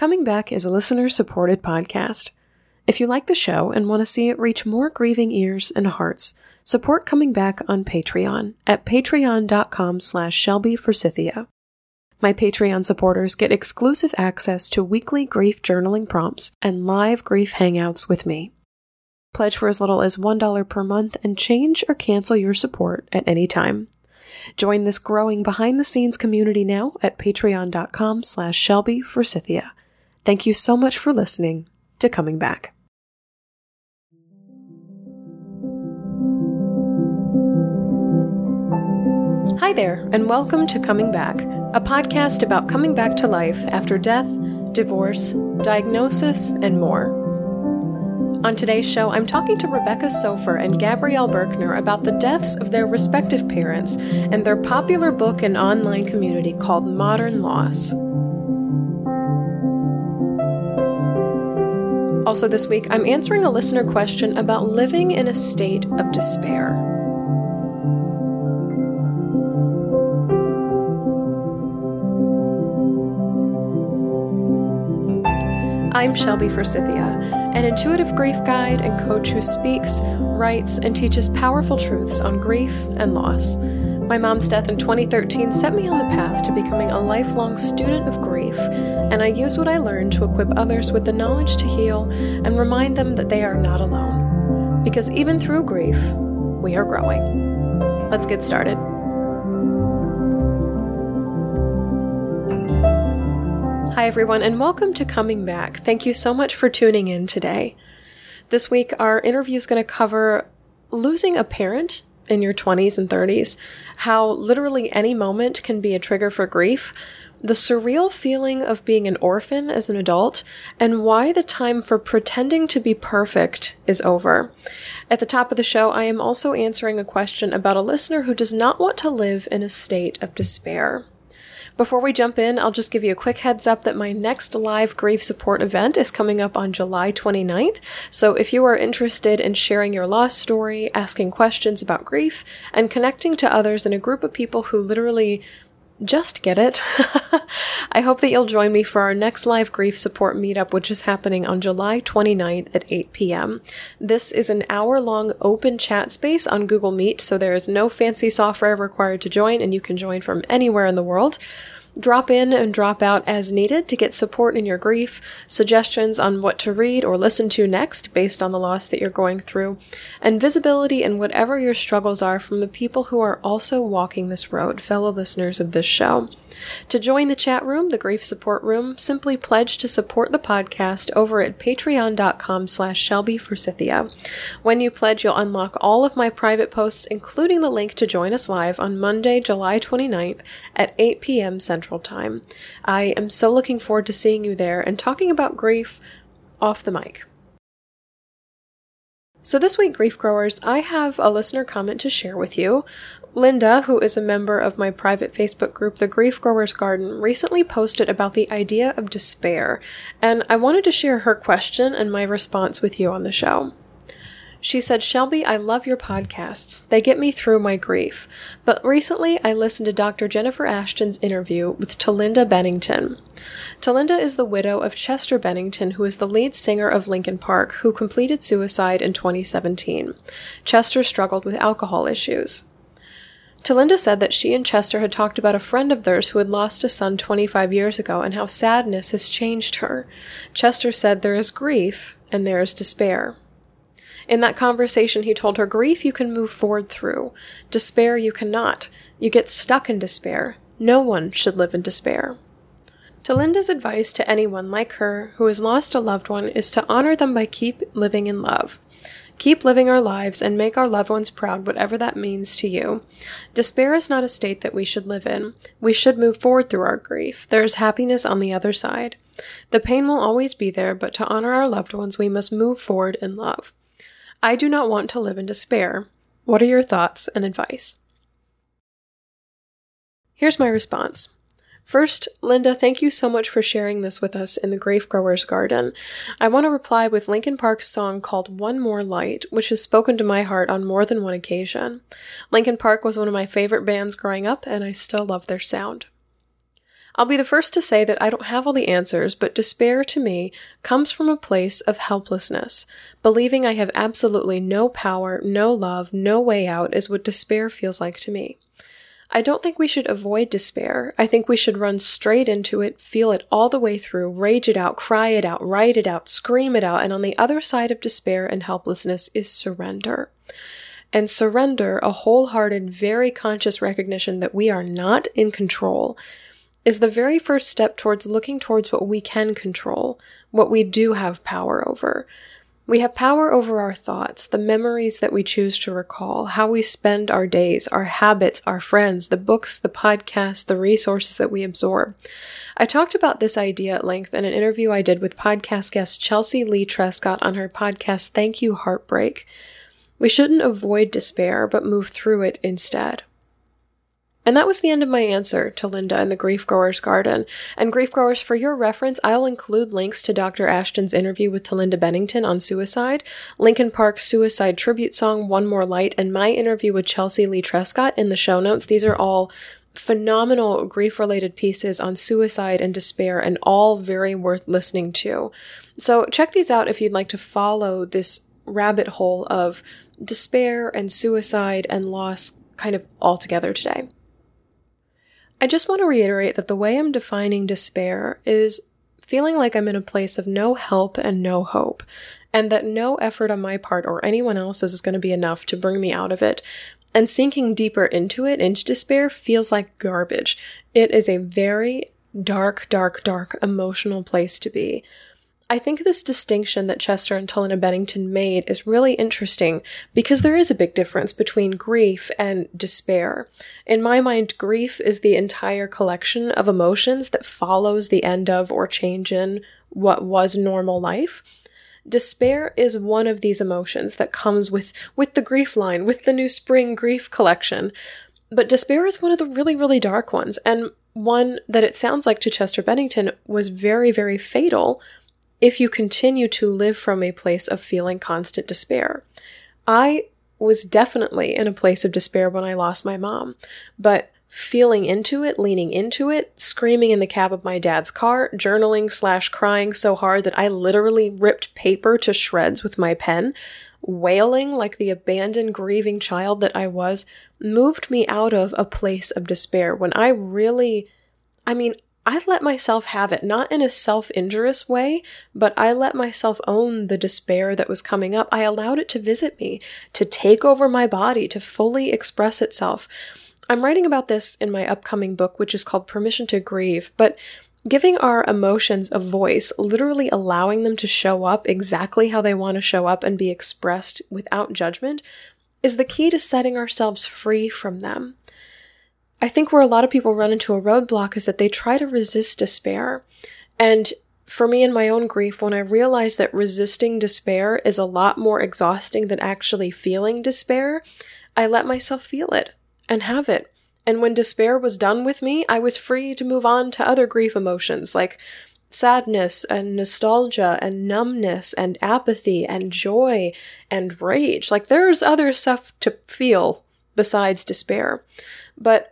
Coming Back is a listener supported podcast. If you like the show and want to see it reach more grieving ears and hearts, support Coming Back on Patreon at patreon.com slash Shelby Forsythia. My Patreon supporters get exclusive access to weekly grief journaling prompts and live grief hangouts with me. Pledge for as little as $1 per month and change or cancel your support at any time. Join this growing behind the scenes community now at patreon.com slash Shelby Forsythia. Thank you so much for listening to Coming Back. Hi there, and welcome to Coming Back, a podcast about coming back to life after death, divorce, diagnosis, and more. On today's show, I'm talking to Rebecca Soffer and Gabrielle Birkner about the deaths of their respective parents and their popular book and online community called Modern Loss. Also, this week, I'm answering a listener question about living in a state of despair. I'm Shelby Forsythia, an intuitive grief guide and coach who speaks, writes, and teaches powerful truths on grief and loss. My mom's death in 2013 set me on the path to becoming a lifelong student of grief, and I use what I learned to equip others with the knowledge to heal and remind them that they are not alone. Because even through grief, we are growing. Let's get started. Hi, everyone, and welcome to Coming Back. Thank you so much for tuning in today. This week, our interview is going to cover losing a parent in your 20s and 30s, how literally any moment can be a trigger for grief, the surreal feeling of being an orphan as an adult, and why the time for pretending to be perfect is over. At the top of the show, I am also answering a question about a listener who does not want to live in a state of despair. Before we jump in, I'll just give you a quick heads up that my next live grief support event is coming up on July 29th. So if you are interested in sharing your loss story, asking questions about grief, and connecting to others in a group of people who literally just get it. I hope that you'll join me for our next live grief support meetup, which is happening on July 29th at 8 p.m. This is an hour long open chat space on Google Meet, so there is no fancy software required to join, and you can join from anywhere in the world. Drop in and drop out as needed to get support in your grief, suggestions on what to read or listen to next based on the loss that you're going through, and visibility in whatever your struggles are from the people who are also walking this road, fellow listeners of this show. To join the chat room, the grief support room, simply pledge to support the podcast over at patreon.com slash Shelby Forsythia. When you pledge, you'll unlock all of my private posts, including the link to join us live on Monday, July 29th at 8 p.m. Central Time. I am so looking forward to seeing you there and talking about grief off the mic. So, this week, Grief Growers, I have a listener comment to share with you. Linda, who is a member of my private Facebook group, The Grief Growers Garden, recently posted about the idea of despair, and I wanted to share her question and my response with you on the show. She said, Shelby, I love your podcasts. They get me through my grief. But recently I listened to Dr. Jennifer Ashton's interview with Talinda Bennington. Talinda is the widow of Chester Bennington, who is the lead singer of Linkin Park, who completed suicide in 2017. Chester struggled with alcohol issues. Talinda said that she and Chester had talked about a friend of theirs who had lost a son 25 years ago and how sadness has changed her. Chester said there is grief and there is despair. In that conversation, he told her grief you can move forward through, despair you cannot. You get stuck in despair. No one should live in despair. Talinda's advice to anyone like her who has lost a loved one is to honor them by keep living in love. Keep living our lives and make our loved ones proud, whatever that means to you. Despair is not a state that we should live in. We should move forward through our grief. There is happiness on the other side. The pain will always be there, but to honor our loved ones, we must move forward in love. I do not want to live in despair. What are your thoughts and advice? Here's my response. First, Linda, thank you so much for sharing this with us in the Grief Growers Garden. I want to reply with Linkin Park's song called One More Light, which has spoken to my heart on more than one occasion. Linkin Park was one of my favorite bands growing up, and I still love their sound. I'll be the first to say that I don't have all the answers, but despair to me comes from a place of helplessness. Believing I have absolutely no power, no love, no way out is what despair feels like to me. I don't think we should avoid despair. I think we should run straight into it, feel it all the way through, rage it out, cry it out, write it out, scream it out, and on the other side of despair and helplessness is surrender. And surrender, a wholehearted, very conscious recognition that we are not in control, is the very first step towards looking towards what we can control, what we do have power over. We have power over our thoughts, the memories that we choose to recall, how we spend our days, our habits, our friends, the books, the podcasts, the resources that we absorb. I talked about this idea at length in an interview I did with podcast guest Chelsea Leigh Trescott on her podcast Thank You Heartbreak. We shouldn't avoid despair, but move through it instead. And that was the end of my answer to Linda in the Grief Growers Garden. And Grief Growers, for your reference, I'll include links to Dr. Ashton's interview with Talinda Bennington on suicide, Linkin Park's suicide tribute song One More Light, and my interview with Chelsea Leigh Trescott in the show notes. These are all phenomenal grief related pieces on suicide and despair and all very worth listening to. So check these out if you'd like to follow this rabbit hole of despair and suicide and loss kind of all together today. I just want to reiterate that the way I'm defining despair is feeling like I'm in a place of no help and no hope, and that no effort on my part or anyone else's is going to be enough to bring me out of it. And sinking deeper into it, into despair, feels like garbage. It is a very dark, dark, dark emotional place to be. I think this distinction that Chester and Talinda Bennington made is really interesting because there is a big difference between grief and despair. In my mind, grief is the entire collection of emotions that follows the end of or change in what was normal life. Despair is one of these emotions that comes with, with the grief line, with the new spring grief collection. But despair is one of the really, really dark ones, and one that it sounds like to Chester Bennington was very, very fatal if you continue to live from a place of feeling constant despair. I was definitely in a place of despair when I lost my mom, but feeling into it, leaning into it, screaming in the cab of my dad's car, journaling slash crying so hard that I literally ripped paper to shreds with my pen, wailing like the abandoned, grieving child that I was, moved me out of a place of despair when I really, I mean, I let myself have it, not in a self injurious way, but I let myself own the despair that was coming up. I allowed it to visit me, to take over my body, to fully express itself. I'm writing about this in my upcoming book, which is called Permission to Grieve, but giving our emotions a voice, literally allowing them to show up exactly how they want to show up and be expressed without judgment, is the key to setting ourselves free from them. I think where a lot of people run into a roadblock is that they try to resist despair. And for me in my own grief, when I realized that resisting despair is a lot more exhausting than actually feeling despair, I let myself feel it and have it. And when despair was done with me, I was free to move on to other grief emotions like sadness and nostalgia and numbness and apathy and joy and rage. Like there's other stuff to feel besides despair. But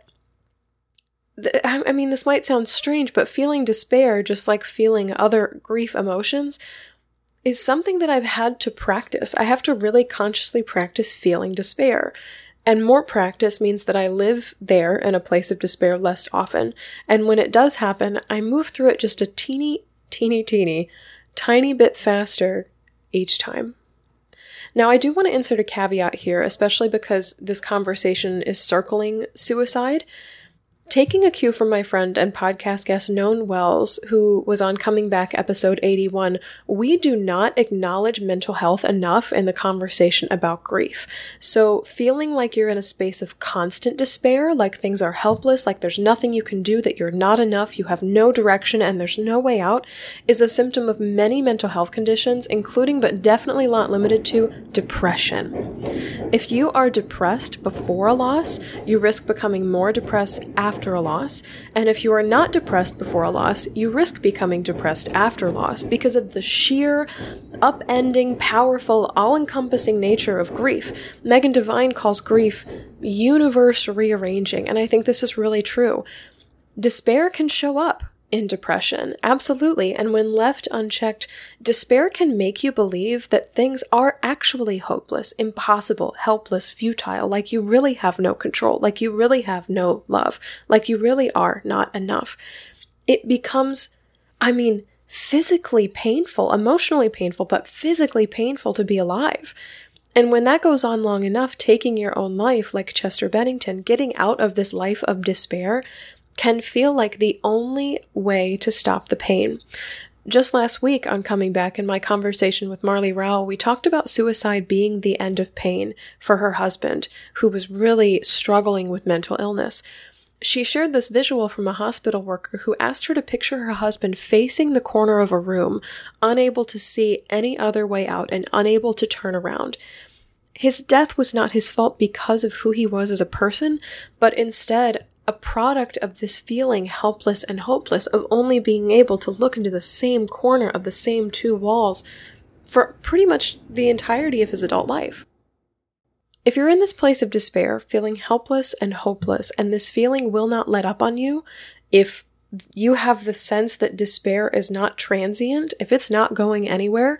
I mean, this might sound strange, but feeling despair, just like feeling other grief emotions, is something that I've had to practice. I have to really consciously practice feeling despair. And more practice means that I live there in a place of despair less often. And when it does happen, I move through it just a teeny, teeny, teeny, tiny bit faster each time. Now, I do want to insert a caveat here, especially because this conversation is circling suicide. Taking a cue from my friend and podcast guest Known Wells, who was on Coming Back episode 81, we do not acknowledge mental health enough in the conversation about grief. So, feeling like you're in a space of constant despair, like things are helpless, like there's nothing you can do, that you're not enough, you have no direction, and there's no way out, is a symptom of many mental health conditions, including but definitely not limited to depression. If you are depressed before a loss, you risk becoming more depressed after after a loss, and if you are not depressed before a loss, you risk becoming depressed after loss because of the sheer, upending, powerful, all encompassing nature of grief. Megan Devine calls grief universe rearranging, and I think this is really true. Despair can show up in depression, absolutely. And when left unchecked, despair can make you believe that things are actually hopeless, impossible, helpless, futile, like you really have no control, like you really have no love, like you really are not enough. It becomes, I mean, physically painful, emotionally painful, but physically painful to be alive. And when that goes on long enough, taking your own life, like Chester Bennington, getting out of this life of despair, can feel like the only way to stop the pain. Just last week on Coming Back in my conversation with Marley Rowell, we talked about suicide being the end of pain for her husband, who was really struggling with mental illness. She shared this visual from a hospital worker who asked her to picture her husband facing the corner of a room, unable to see any other way out and unable to turn around. His death was not his fault because of who he was as a person, but instead a product of this feeling helpless and hopeless of only being able to look into the same corner of the same two walls for pretty much the entirety of his adult life. If you're in this place of despair, feeling helpless and hopeless, and this feeling will not let up on you, if you have the sense that despair is not transient, if it's not going anywhere,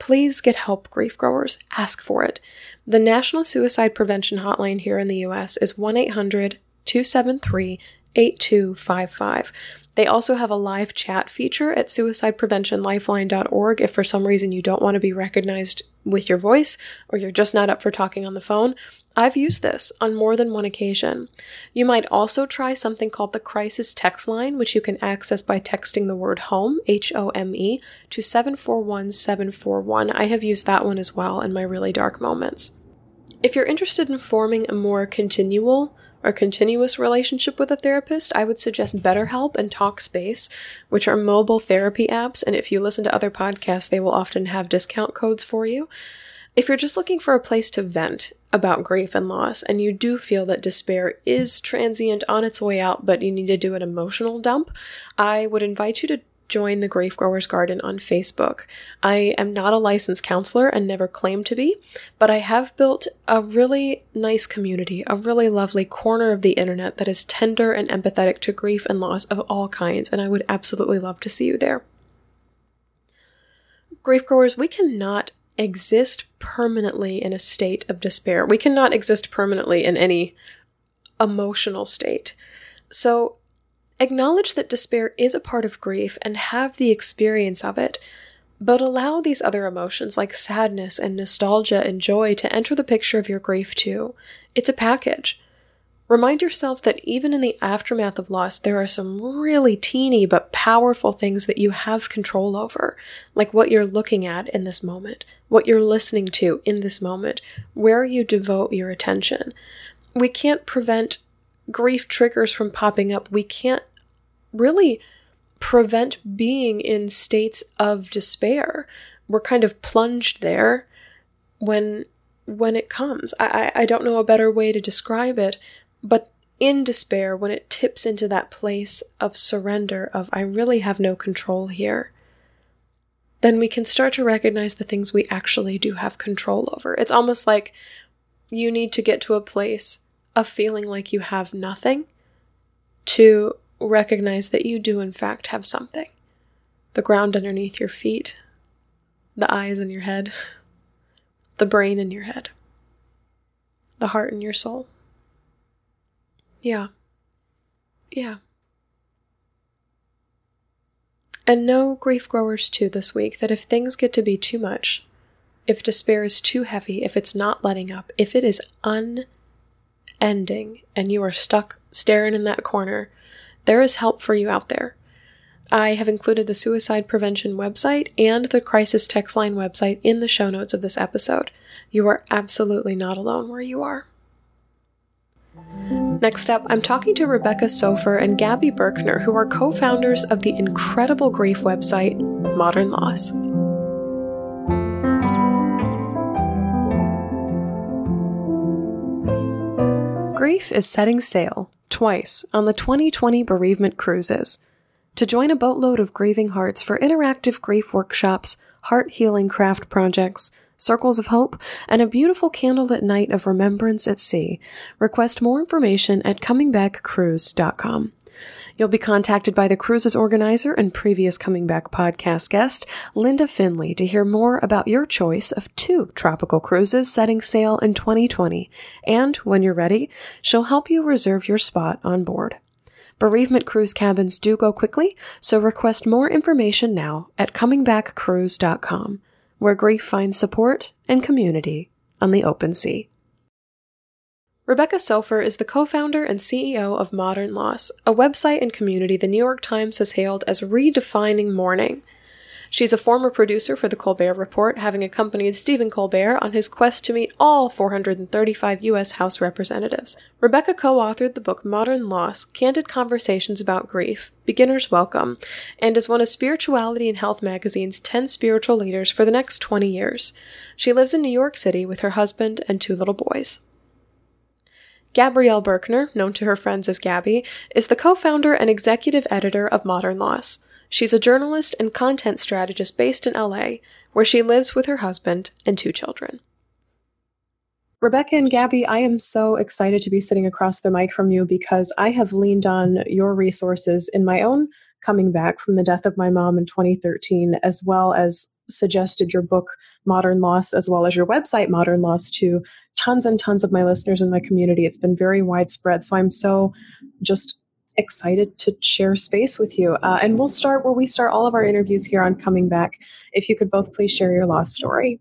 please get help, grief growers. Ask for it. The National Suicide Prevention Hotline here in the US is 1 800 273 8255. They also have a live chat feature at suicidepreventionlifeline.org if for some reason you don't want to be recognized with your voice or you're just not up for talking on the phone. I've used this on more than one occasion. You might also try something called the Crisis Text Line, which you can access by texting the word HOME, H O M E, to 741 741. I have used that one as well in my really dark moments. If you're interested in forming a more continual, or continuous relationship with a therapist, I would suggest BetterHelp and TalkSpace, which are mobile therapy apps. And if you listen to other podcasts, they will often have discount codes for you. If you're just looking for a place to vent about grief and loss, and you do feel that despair is transient on its way out, but you need to do an emotional dump, I would invite you to join the Grief Growers Garden on Facebook. I am not a licensed counselor and never claim to be, but I have built a really nice community, a really lovely corner of the internet that is tender and empathetic to grief and loss of all kinds, and I would absolutely love to see you there. Grief growers, we cannot exist permanently in a state of despair. We cannot exist permanently in any emotional state. So, Acknowledge that despair is a part of grief and have the experience of it, but allow these other emotions like sadness and nostalgia and joy to enter the picture of your grief too. It's a package. Remind yourself that even in the aftermath of loss, there are some really teeny but powerful things that you have control over, like what you're looking at in this moment, what you're listening to in this moment, where you devote your attention. We can't prevent grief triggers from popping up, we can't really prevent being in states of despair. We're kind of plunged there when when it comes. I, I, I don't know a better way to describe it, but in despair, when it tips into that place of surrender, of I really have no control here, then we can start to recognize the things we actually do have control over. It's almost like you need to get to a place of feeling like you have nothing to recognize that you do, in fact, have something the ground underneath your feet, the eyes in your head, the brain in your head, the heart in your soul. Yeah. Yeah. And know, grief growers, too, this week, that if things get to be too much, if despair is too heavy, if it's not letting up, if it is un ending and you are stuck staring in that corner, there is help for you out there. I have included the suicide prevention website and the crisis text line website in the show notes of this episode. You are absolutely not alone where you are. Next up, I'm talking to Rebecca Soffer and Gabby Birkner, who are co founders of the incredible grief website, Modern Loss. Grief is setting sail twice on the 2020 bereavement cruises. To join a boatload of grieving hearts for interactive grief workshops, heart healing craft projects, circles of hope, and a beautiful candlelit night of remembrance at sea, request more information at comingbackcruise.com. You'll be contacted by the cruise's organizer and previous Coming Back podcast guest, Linda Finley, to hear more about your choice of two tropical cruises setting sail in 2020. And when you're ready, she'll help you reserve your spot on board. Bereavement cruise cabins do go quickly, so request more information now at comingbackcruise.com, where grief finds support and community on the open sea. Rebecca Soffer is the co founder and CEO of Modern Loss, a website and community the New York Times has hailed as redefining mourning. She's a former producer for The Colbert Report, having accompanied Stephen Colbert on his quest to meet all 435 U.S. House representatives. Rebecca co authored the book Modern Loss Candid Conversations About Grief, Beginner's Welcome, and is one of Spirituality and Health magazine's 10 spiritual leaders for the next 20 years. She lives in New York City with her husband and two little boys. Gabrielle Birkner, known to her friends as Gabby, is the co founder and executive editor of Modern Loss. She's a journalist and content strategist based in LA, where she lives with her husband and two children. Rebecca and Gabby, I am so excited to be sitting across the mic from you because I have leaned on your resources in my own coming back from the death of my mom in 2013, as well as suggested your book, Modern Loss, as well as your website, Modern Loss, to tons and tons of my listeners in my community. It's been very widespread. So I'm so just excited to share space with you. Uh, and we'll start where we start all of our interviews here on Coming Back. If you could both please share your loss story.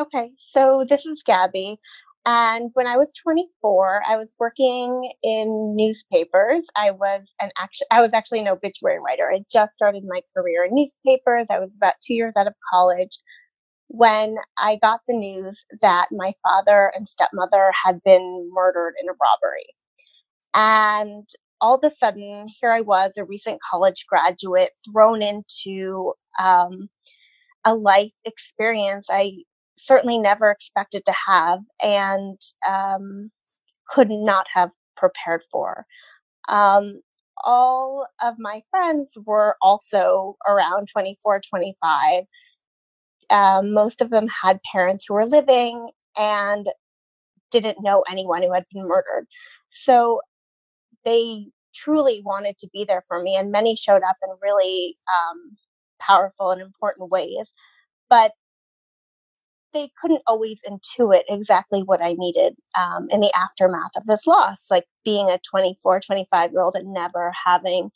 Okay, so this is Gabby. And when I was 24, I was working in newspapers. I was an actually I was actually an obituary writer. I just started my career in newspapers. I was about 2 years out of college when I got the news that my father and stepmother had been murdered in a robbery. And all of a sudden, here I was, a recent college graduate, thrown into um, a life experience I certainly never expected to have and um, could not have prepared for. Um, all of my friends were also around 24, 25. Um, most of them had parents who were living and didn't know anyone who had been murdered. So they truly wanted to be there for me, and many showed up in really um, powerful and important ways. But they couldn't always intuit exactly what I needed um, in the aftermath of this loss, like being a 24, 25 year old and never having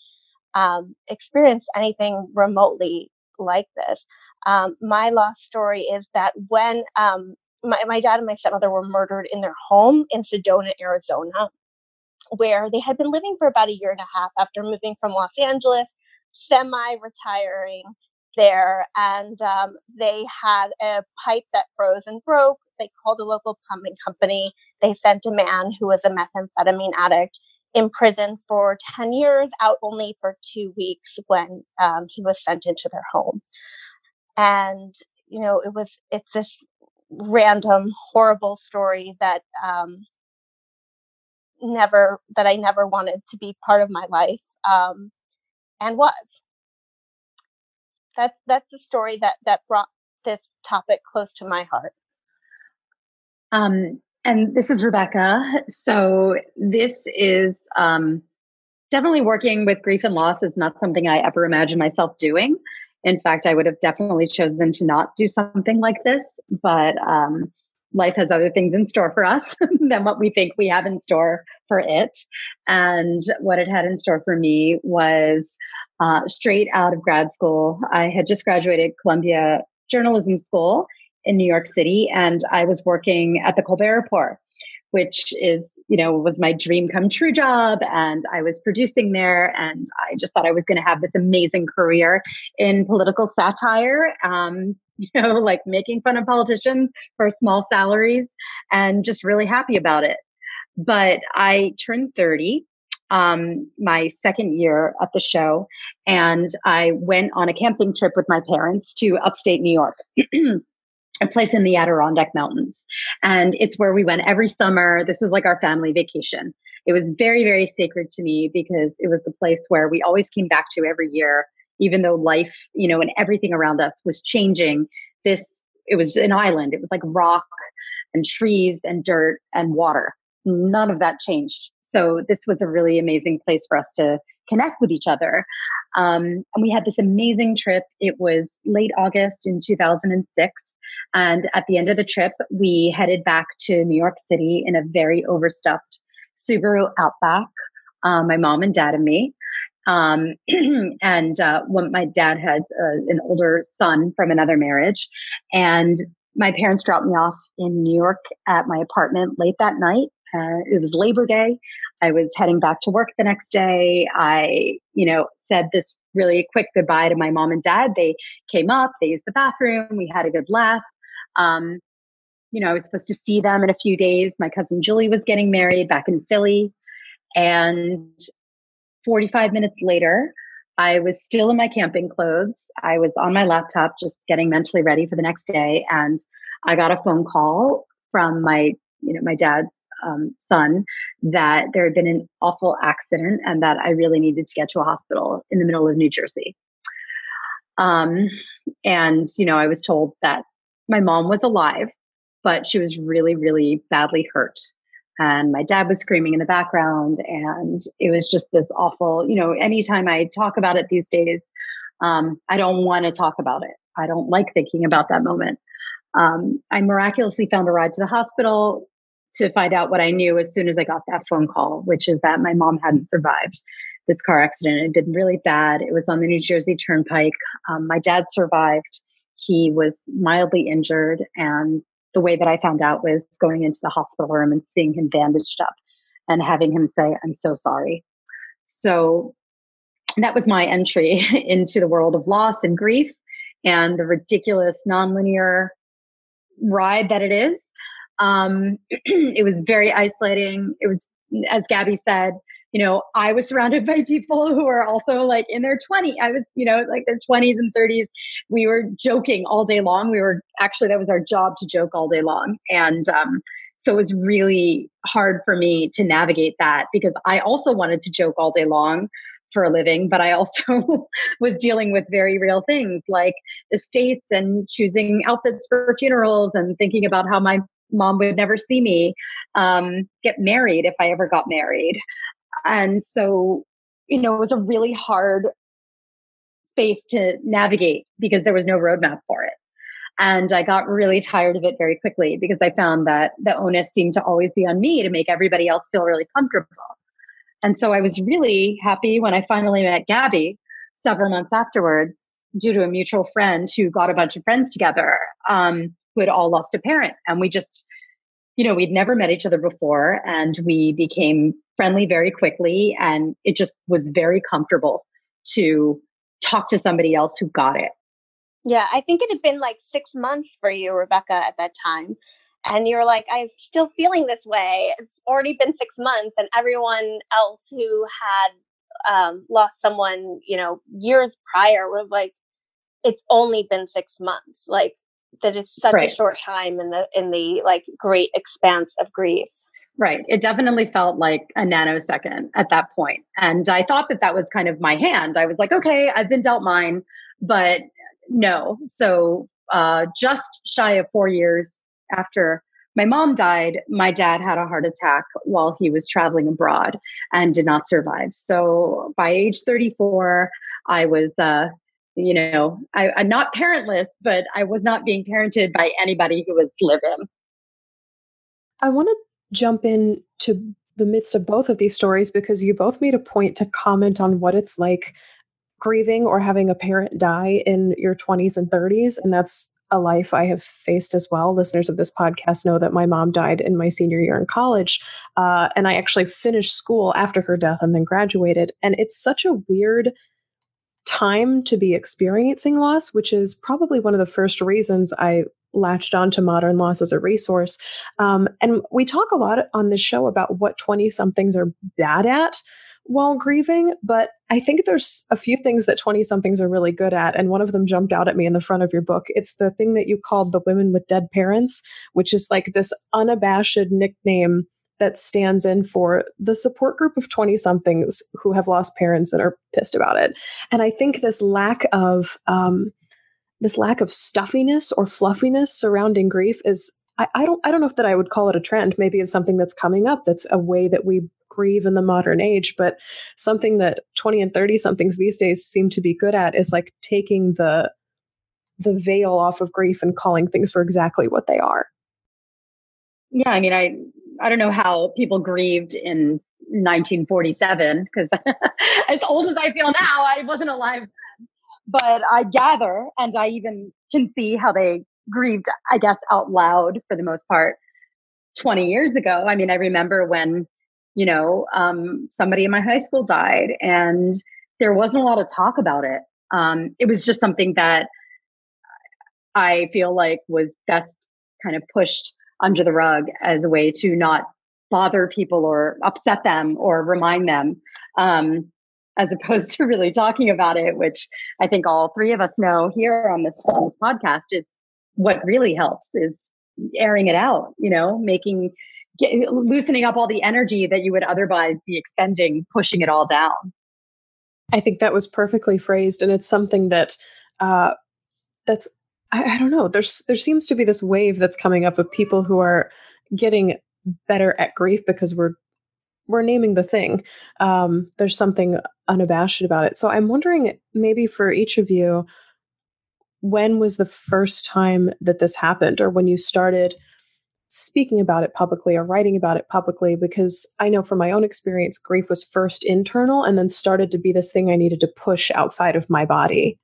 um, experienced anything remotely like this. Um, my lost story is that when um, my, my dad and my stepmother were murdered in their home in Sedona, Arizona, where they had been living for about a year and a half after moving from Los Angeles, semi retiring there. And um, they had a pipe that froze and broke. They called a local plumbing company. They sent a man who was a methamphetamine addict in prison for 10 years, out only for two weeks when um, he was sent into their home. And, you know, it was, it's this random, horrible story that um, never that I never wanted to be part of my life, um, and was. That that's the story that that brought this topic close to my heart. Um, and this is Rebecca. So this is um, definitely working with grief and loss is not something I ever imagined myself doing. In fact, I would have definitely chosen to not do something like this. But um, life has other things in store for us than what we think we have in store for it. And what it had in store for me was uh, straight out of grad school. I had just graduated Columbia Journalism School in New York City, and I was working at the Colbert Report, which is you know was my dream come true job and i was producing there and i just thought i was going to have this amazing career in political satire um, you know, like making fun of politicians for small salaries and just really happy about it. But I turned 30 um, my second year at the show, and I went on a camping trip with my parents to upstate New York. a place in the Adirondack Mountains. And it's where we went every summer. This was like our family vacation. It was very, very sacred to me because it was the place where we always came back to every year even though life, you know, and everything around us was changing, this, it was an island. It was like rock and trees and dirt and water. None of that changed. So this was a really amazing place for us to connect with each other. Um, and we had this amazing trip. It was late August in 2006. And at the end of the trip, we headed back to New York City in a very overstuffed Subaru Outback, um, my mom and dad and me. Um, and uh, when my dad has uh, an older son from another marriage. And my parents dropped me off in New York at my apartment late that night. Uh, it was Labor Day. I was heading back to work the next day. I, you know, said this really quick goodbye to my mom and dad. They came up, they used the bathroom, we had a good laugh. Um, you know, I was supposed to see them in a few days. My cousin Julie was getting married back in Philly. And 45 minutes later, I was still in my camping clothes. I was on my laptop just getting mentally ready for the next day. And I got a phone call from my, you know, my dad's um, son that there had been an awful accident and that I really needed to get to a hospital in the middle of New Jersey. Um, and, you know, I was told that my mom was alive, but she was really, really badly hurt. And my dad was screaming in the background. And it was just this awful, you know, anytime I talk about it these days, um, I don't want to talk about it. I don't like thinking about that moment. Um, I miraculously found a ride to the hospital to find out what I knew as soon as I got that phone call, which is that my mom hadn't survived this car accident. It had been really bad. It was on the New Jersey Turnpike. Um, my dad survived. He was mildly injured. And the way that I found out was going into the hospital room and seeing him bandaged up and having him say, I'm so sorry. So that was my entry into the world of loss and grief and the ridiculous nonlinear ride that it is um, it was very isolating. It was, as Gabby said, you know, I was surrounded by people who were also like in their 20s. I was, you know, like their 20s and 30s. We were joking all day long. We were actually, that was our job to joke all day long. And, um, so it was really hard for me to navigate that because I also wanted to joke all day long for a living, but I also was dealing with very real things like estates and choosing outfits for funerals and thinking about how my mom would never see me um, get married if I ever got married. And so, you know, it was a really hard space to navigate because there was no roadmap for it. And I got really tired of it very quickly because I found that the onus seemed to always be on me to make everybody else feel really comfortable. And so I was really happy when I finally met Gabby several months afterwards due to a mutual friend who got a bunch of friends together. Um, who had all lost a parent. And we just, you know, we'd never met each other before and we became friendly very quickly. And it just was very comfortable to talk to somebody else who got it. Yeah, I think it had been like six months for you, Rebecca, at that time. And you're like, I'm still feeling this way. It's already been six months, and everyone else who had um, lost someone, you know, years prior were like, it's only been six months. Like, that it's such right. a short time in the in the like great expanse of grief. Right. It definitely felt like a nanosecond at that point and i thought that that was kind of my hand. I was like okay i've been dealt mine but no. So uh, just shy of four years after my mom died my dad had a heart attack while he was traveling abroad and did not survive. So by age 34 i was uh, you know, I, I'm not parentless, but I was not being parented by anybody who was living. I want to jump in to the midst of both of these stories because you both made a point to comment on what it's like grieving or having a parent die in your 20s and 30s. And that's a life I have faced as well. Listeners of this podcast know that my mom died in my senior year in college. Uh, and I actually finished school after her death and then graduated. And it's such a weird time to be experiencing loss, which is probably one of the first reasons I latched onto modern loss as a resource. Um, and we talk a lot on this show about what 20 somethings are bad at while grieving, but I think there's a few things that 20 somethings are really good at. And one of them jumped out at me in the front of your book. It's the thing that you called the women with dead parents, which is like this unabashed nickname that stands in for the support group of 20 somethings who have lost parents and are pissed about it. And I think this lack of, um, this lack of stuffiness or fluffiness surrounding grief is I, I don't I don't know if that I would call it a trend. Maybe it's something that's coming up. That's a way that we grieve in the modern age, but something that 20 and 30 somethings these days seem to be good at is like taking the the veil off of grief and calling things for exactly what they are. Yeah, I mean, I I don't know how people grieved in 1947 because as old as I feel now, I wasn't alive then. But I gather, and I even can see how they grieved, I guess, out loud for the most part 20 years ago. I mean, I remember when, you know, um, somebody in my high school died and there wasn't a lot of talk about it. Um, it was just something that I feel like was best kind of pushed under the rug as a way to not bother people or upset them or remind them. Um, as opposed to really talking about it, which I think all three of us know here on this, on this podcast is what really helps is airing it out, you know, making, get, loosening up all the energy that you would otherwise be expending, pushing it all down. I think that was perfectly phrased. And it's something that, uh, that's, I, I don't know, there's, there seems to be this wave that's coming up of people who are getting better at grief because we're we're naming the thing. Um, there's something unabashed about it. So I'm wondering, maybe for each of you, when was the first time that this happened, or when you started speaking about it publicly or writing about it publicly? Because I know from my own experience, grief was first internal and then started to be this thing I needed to push outside of my body.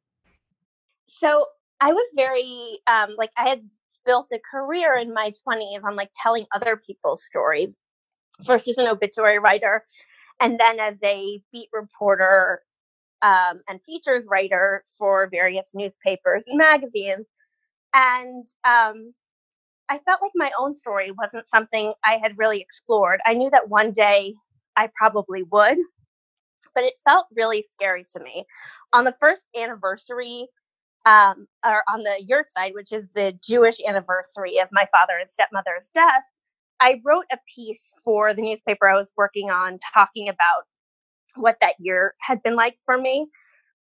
So I was very um, like I had built a career in my 20s on like telling other people's stories first as an obituary writer. And then as a beat reporter um, and features writer for various newspapers and magazines. And um, i felt like my own story wasn't something i had really explored. I knew that one day i probably would but it felt really scary to me. On the first anniversary um, or on the your side, which is the Jewish anniversary of my father and stepmother's death, I wrote a piece for the newspaper I was working on talking about what that year had been like for me.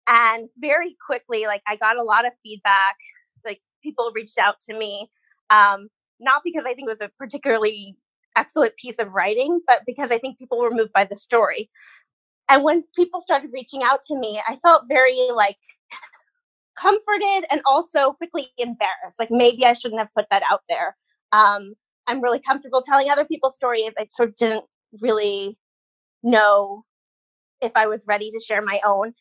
And very quickly, like I got a lot of feedback. Like people reached out to me, um, not because I think it was a particularly excellent piece of writing, but because I think people were moved by the story. And when people started reaching out to me, I felt very like comforted and also quickly embarrassed. Like maybe I shouldn't have put that out there. Um, I'm really comfortable telling other people's stories. I sort of didn't really know if I was ready to share my own.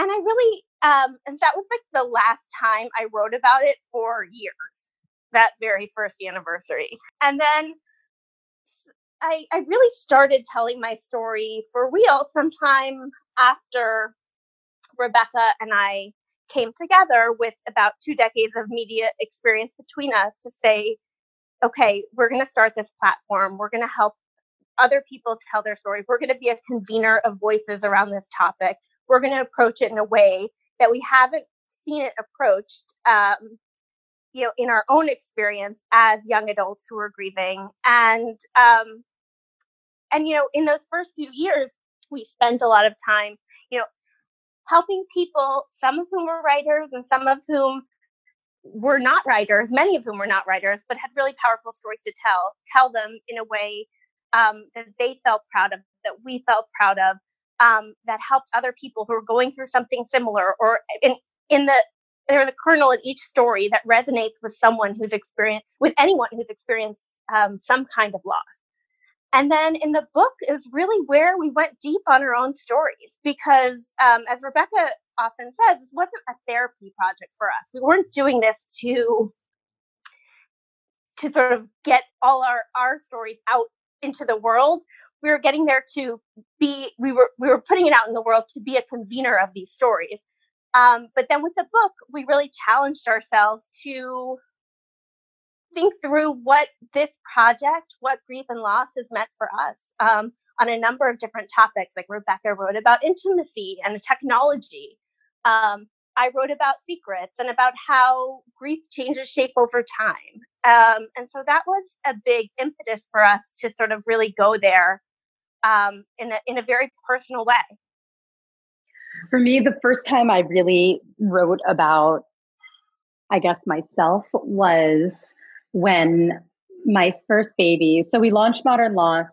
And I really, um, and that was like the last time I wrote about it for years, that very first anniversary. And then I, I really started telling my story for real sometime after Rebecca and I came together with about two decades of media experience between us to say, okay, we're going to start this platform. We're going to help other people tell their story. We're going to be a convener of voices around this topic. We're going to approach it in a way that we haven't seen it approached, um, you know, in our own experience as young adults who are grieving. And um, and you know, in those first few years, we spent a lot of time, you know, helping people, some of whom were writers and some of whom were not writers, many of whom were not writers, but had really powerful stories to tell, tell them in a way um, that they felt proud of, that we felt proud of, um, that helped other people who were going through something similar or in, in the there's a kernel in each story that resonates with someone who's experienced with anyone who's experienced um, some kind of loss and then in the book is really where we went deep on our own stories because, um, as Rebecca often says, this wasn't a therapy project for us. We weren't doing this to to sort of get all our our stories out into the world. We were getting there to be we were we were putting it out in the world to be a convener of these stories. Um, but then with the book, we really challenged ourselves to think through what this project, what grief and loss has meant for us um, on a number of different topics. Like Rebecca wrote about intimacy and technology. Um, I wrote about secrets and about how grief changes shape over time. Um, and so that was a big impetus for us to sort of really go there um, in, a, in a very personal way. For me, the first time I really wrote about, I guess, myself was when my first baby, so we launched Modern Loss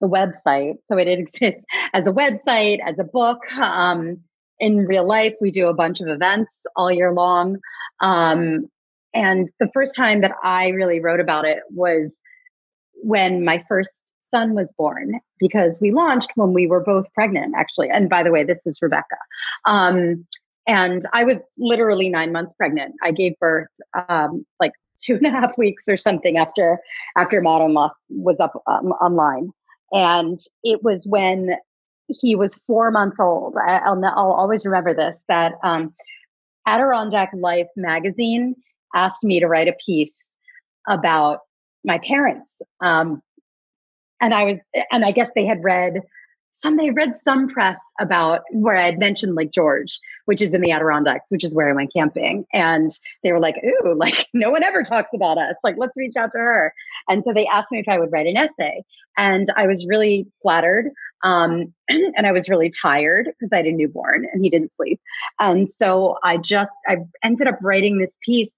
the website. So it exists as a website, as a book. Um, in real life, we do a bunch of events all year long. Um, and the first time that I really wrote about it was when my first son was born because we launched when we were both pregnant, actually. And by the way, this is Rebecca. Um, and I was literally nine months pregnant. I gave birth um, like two and a half weeks or something after after Modern Loss was up um, online. And it was when he was four months old. I, will I'll always remember this that um, Adirondack Life magazine asked me to write a piece about my parents. Um, and I was, and I guess they had read some, they read some press about where I had mentioned Lake George, which is in the Adirondacks, which is where I went camping. And they were like, ooh, like no one ever talks about us. Like, let's reach out to her. And so they asked me if I would write an essay. And I was really flattered. Um, and I was really tired because I had a newborn and he didn't sleep. And so I just, I ended up writing this piece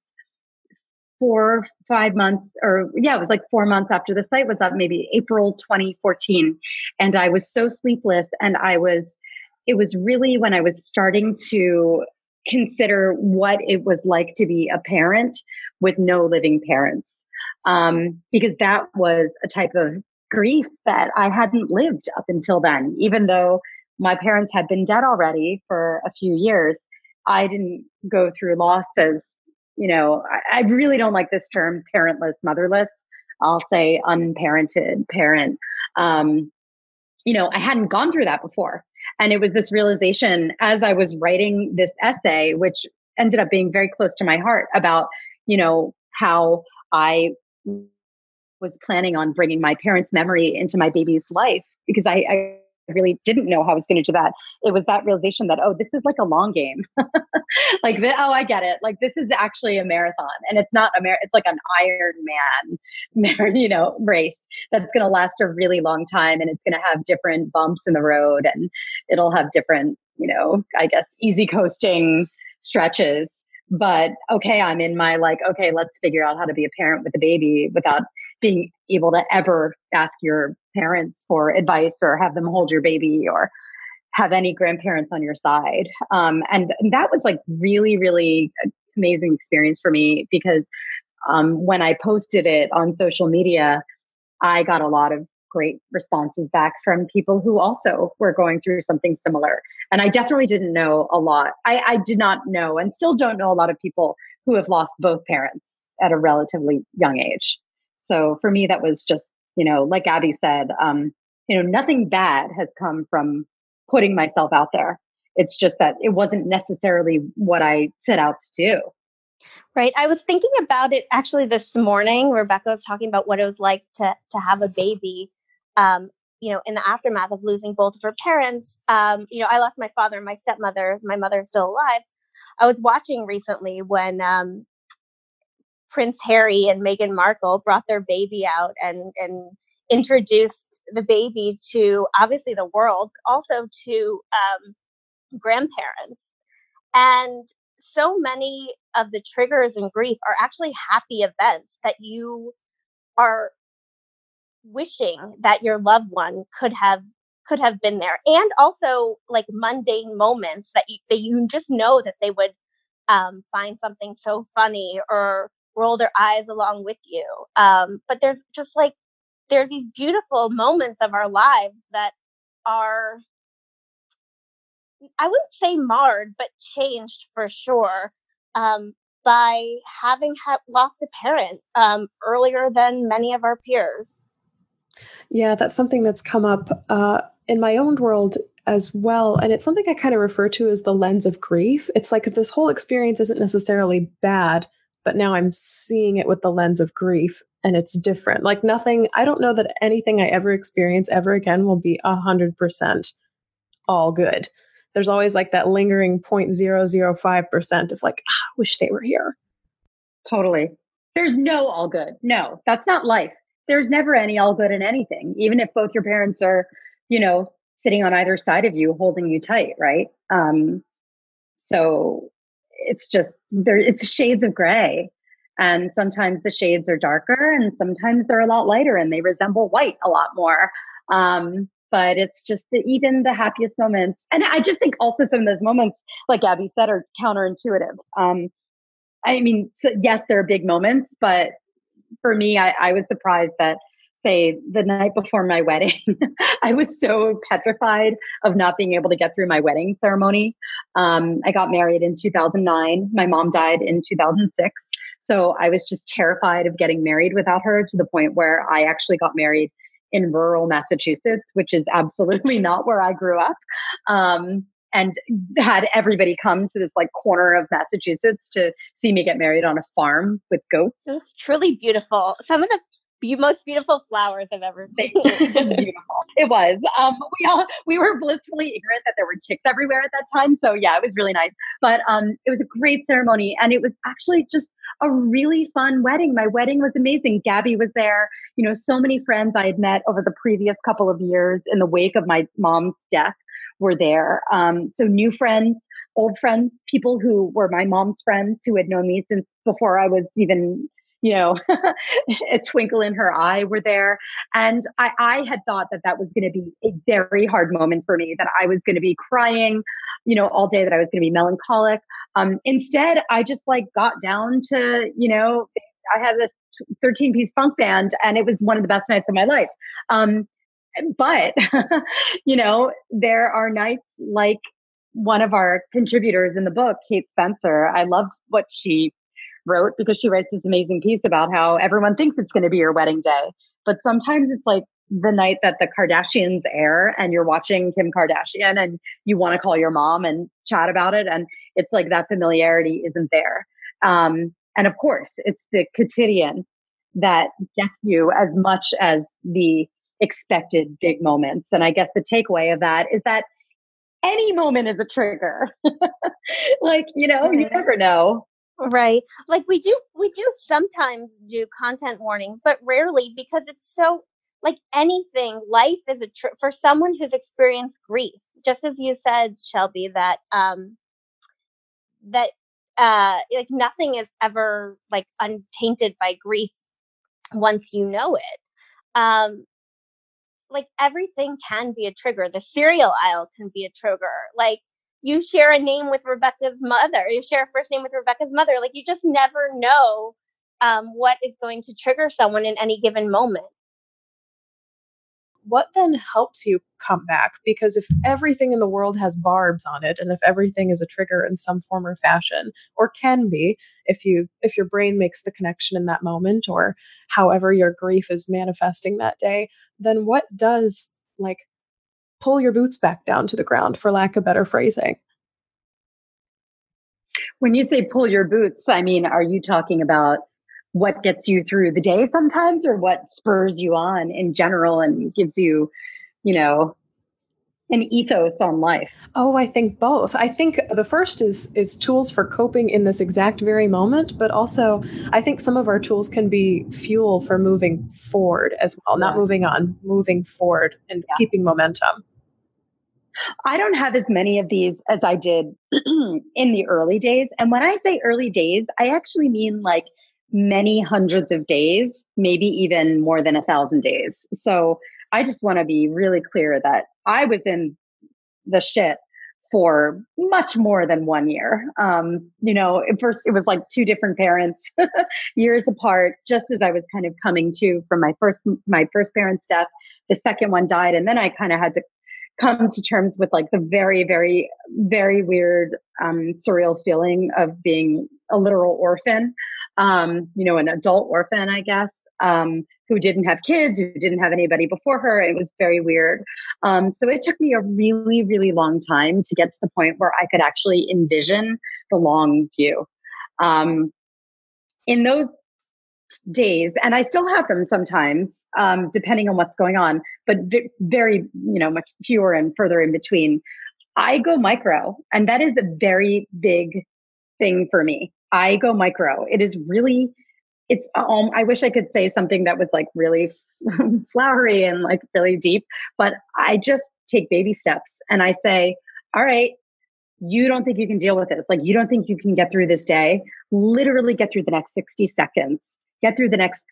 four, five months, or yeah, it was like four months after the site was up, maybe April 2014. And I was so sleepless. And I was, it was really when I was starting to consider what it was like to be a parent with no living parents. Um, because that was a type of grief that I hadn't lived up until then, even though my parents had been dead already for a few years. I didn't go through loss as you know, I, I really don't like this term parentless, motherless. I'll say unparented parent. Um, you know, I hadn't gone through that before. And it was this realization as I was writing this essay, which ended up being very close to my heart about, you know, how I was planning on bringing my parents' memory into my baby's life because I, I really didn't know how I was going to do that. It was that realization that, oh, this is like a long game. like, oh, I get it. Like, this is actually a marathon and it's not a mar- it's like an Ironman, you know, race that's going to last a really long time and it's going to have different bumps in the road and it'll have different, you know, I guess easy coasting stretches but okay i'm in my like okay let's figure out how to be a parent with a baby without being able to ever ask your parents for advice or have them hold your baby or have any grandparents on your side. Um, and, that was like really, really amazing experience for me because um, when I posted it on social media, I got a lot of great responses back from people who also were going through something similar. And I definitely didn't know a lot. I, I did not know and still don't know a lot of people who have lost both parents at a relatively young age. So for me, that was just, you know, like Gabby said, um, you know, nothing bad has come from putting myself out there. It's just that it wasn't necessarily what I set out to do. Right. I was thinking about it actually this morning. Rebecca was talking about what it was like to to have a baby. Um, you know, in the aftermath of losing both of her parents. Um, you know, I lost my father and my stepmother. My mother is still alive. I was watching recently when um, Prince Harry and Meghan Markle brought their baby out and and introduced the baby to obviously the world, but also to um, grandparents. And so many of the triggers and grief are actually happy events that you are wishing that your loved one could have could have been there and also like mundane moments that you that you just know that they would um, find something so funny or roll their eyes along with you. Um, but there's just like there's these beautiful moments of our lives that are I wouldn't say marred, but changed for sure um, by having ha- lost a parent um, earlier than many of our peers. Yeah, that's something that's come up uh, in my own world as well. And it's something I kind of refer to as the lens of grief. It's like this whole experience isn't necessarily bad, but now I'm seeing it with the lens of grief and it's different. Like nothing, I don't know that anything I ever experience ever again will be a hundred percent all good. There's always like that lingering 0.005% of like, ah, I wish they were here. Totally. There's no all good. No, that's not life. There's never any all good in anything, even if both your parents are, you know, sitting on either side of you, holding you tight, right? Um, so it's just there it's shades of gray and sometimes the shades are darker and sometimes they're a lot lighter and they resemble white a lot more Um, but it's just the, even the happiest moments. And I just think also some of those moments, like Gabby said, are counterintuitive. Um, I mean, so yes, there are big moments, but for me, I, I was surprised that say the night before my wedding, I was so petrified of not being able to get through my wedding ceremony. Um, I got married in 2009. My mom died in 2006. So I was just terrified of getting married without her to the point where I actually got married in rural Massachusetts, which is absolutely not where I grew up. Um, and had everybody come to this like corner of Massachusetts to see me get married on a farm with goats. It was truly beautiful. Some of the be- most beautiful flowers I've ever seen. beautiful. It was. Um, we all we were blissfully ignorant that there were ticks everywhere at that time. So yeah, it was really nice. But um, it was a great ceremony, and it was actually just a really fun wedding. My wedding was amazing. Gabby was there. You know, so many friends I had met over the previous couple of years in the wake of my mom's death were there. Um, so new friends, old friends, people who were my mom's friends who had known me since before I was even you know, a twinkle in her eye were there. And I, I had thought that that was going to be a very hard moment for me, that I was going to be crying, you know, all day, that I was going to be melancholic. Um, instead, I just like got down to, you know, I had this 13 piece funk band and it was one of the best nights of my life. Um, but, you know, there are nights like one of our contributors in the book, Kate Spencer. I love what she wrote because she writes this amazing piece about how everyone thinks it's going to be your wedding day. But sometimes it's like the night that the Kardashians air and you're watching Kim Kardashian and you want to call your mom and chat about it. And it's like that familiarity isn't there. Um, and of course, it's the quotidian that gets you as much as the expected big moments. And I guess the takeaway of that is that any moment is a trigger. like, you know, you never know. Right. Like we do we do sometimes do content warnings, but rarely because it's so like anything, life is a trip for someone who's experienced grief. Just as you said, Shelby, that um that uh like nothing is ever like untainted by grief once you know it. Um like everything can be a trigger. The cereal aisle can be a trigger. Like you share a name with Rebecca's mother, you share a first name with Rebecca's mother. Like you just never know um, what is going to trigger someone in any given moment. What then helps you come back? Because if everything in the world has barbs on it, and if everything is a trigger in some form or fashion, or can be, if you if your brain makes the connection in that moment, or however your grief is manifesting that day, then what does like pull your boots back down to the ground, for lack of better phrasing. When you say pull your boots, I mean, are you talking about what gets you through the day sometimes or what spurs you on in general and gives you, you know, an ethos on life? Oh, I think both. I think the first is is tools for coping in this exact very moment, but also I think some of our tools can be fuel for moving forward as well, yeah. not moving on, moving forward and yeah. keeping momentum. I don't have as many of these as I did in the early days. And when I say early days, I actually mean like many hundreds of days, maybe even more than a thousand days. So I just want to be really clear that I was in the shit for much more than one year. Um, you know, at first it was like two different parents, years apart, just as I was kind of coming to from my first my first parent's death. The second one died, and then I kind of had to come to terms with like the very, very, very weird, um, surreal feeling of being a literal orphan, um, you know, an adult orphan, I guess, um, who didn't have kids, who didn't have anybody before her. It was very weird. Um, so it took me a really, really long time to get to the point where I could actually envision the long view. Um, in those days, and I still have them sometimes, um, depending on what's going on, but v- very, you know, much fewer and further in between. I go micro, and that is a very big thing for me. I go micro. It is really, it's, um, I wish I could say something that was like really flowery and like really deep, but I just take baby steps and I say, all right, you don't think you can deal with this. Like, you don't think you can get through this day. Literally get through the next 60 seconds get through the next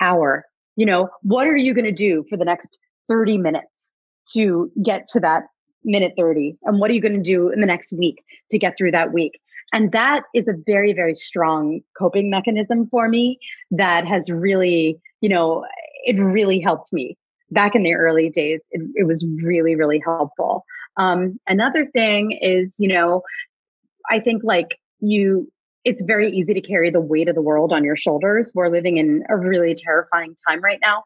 hour. You know, what are you going to do for the next 30 minutes to get to that minute 30 and what are you going to do in the next week to get through that week? And that is a very very strong coping mechanism for me that has really you know it really helped me. Back in the early days it, it was really really helpful. Um, another thing is you know i think like you it's very easy to carry the weight of the world on your shoulders. We're living in a really terrifying time right now.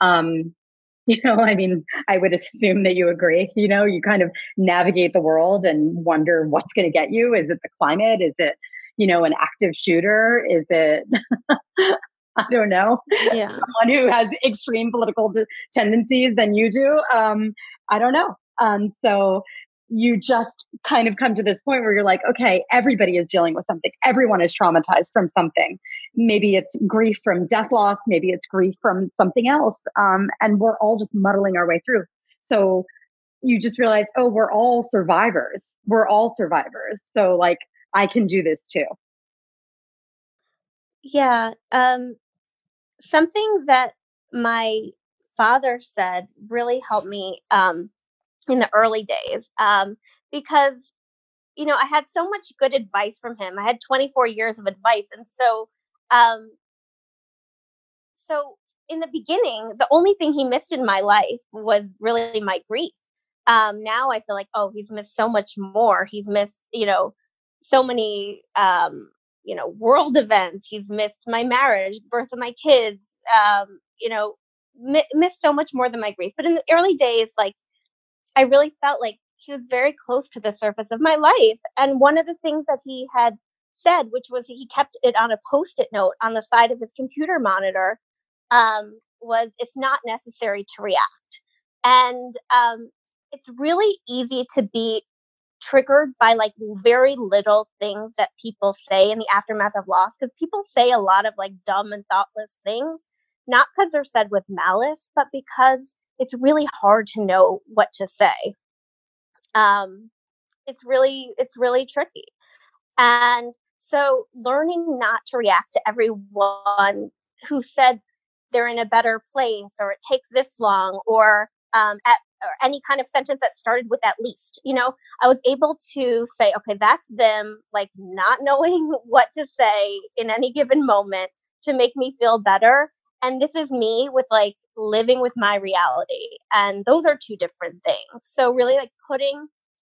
Um, you know i mean i would assume that you agree you know you kind of navigate the world and wonder what's going to get you. Is it the climate? Is it you know an active shooter? Is it i don't know. Yeah. Someone who has extreme political tendencies than you do? Um i don't know. Um so you just kind of come to this point where you're like, okay, everybody is dealing with something. Everyone is traumatized from something. Maybe it's grief from death loss. Maybe it's grief from something else. Um, and we're all just muddling our way through. So you just realize, oh, we're all survivors. We're all survivors. So like, I can do this too. Yeah. Um, something that my father said really helped me um, in the early days um, because you know i had so much good advice from him i had 24 years of advice and so um so in the beginning the only thing he missed in my life was really my grief um now i feel like oh he's missed so much more he's missed you know so many um you know world events he's missed my marriage birth of my kids um you know mi- missed so much more than my grief but in the early days like I really felt like he was very close to the surface of my life. And one of the things that he had said, which was he kept it on a post it note on the side of his computer monitor, um, was it's not necessary to react. And um, it's really easy to be triggered by like very little things that people say in the aftermath of loss because people say a lot of like dumb and thoughtless things, not because they're said with malice, but because it's really hard to know what to say. Um, it's really it's really tricky, and so learning not to react to everyone who said they're in a better place or it takes this long or um, at or any kind of sentence that started with at least you know i was able to say okay that's them like not knowing what to say in any given moment to make me feel better and this is me with like living with my reality and those are two different things. So really like putting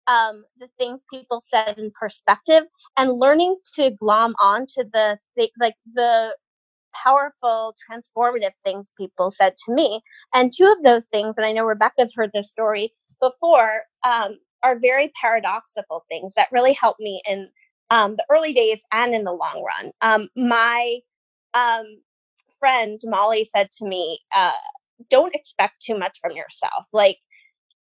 um the things people said in perspective and learning to glom on to the like the powerful transformative things people said to me. And two of those things and i know rebecca's heard this story before um, are very paradoxical things that really helped me in um, the early days and in the long run. Um, my um, friend Molly said to me, uh, "Don't expect too much from yourself. Like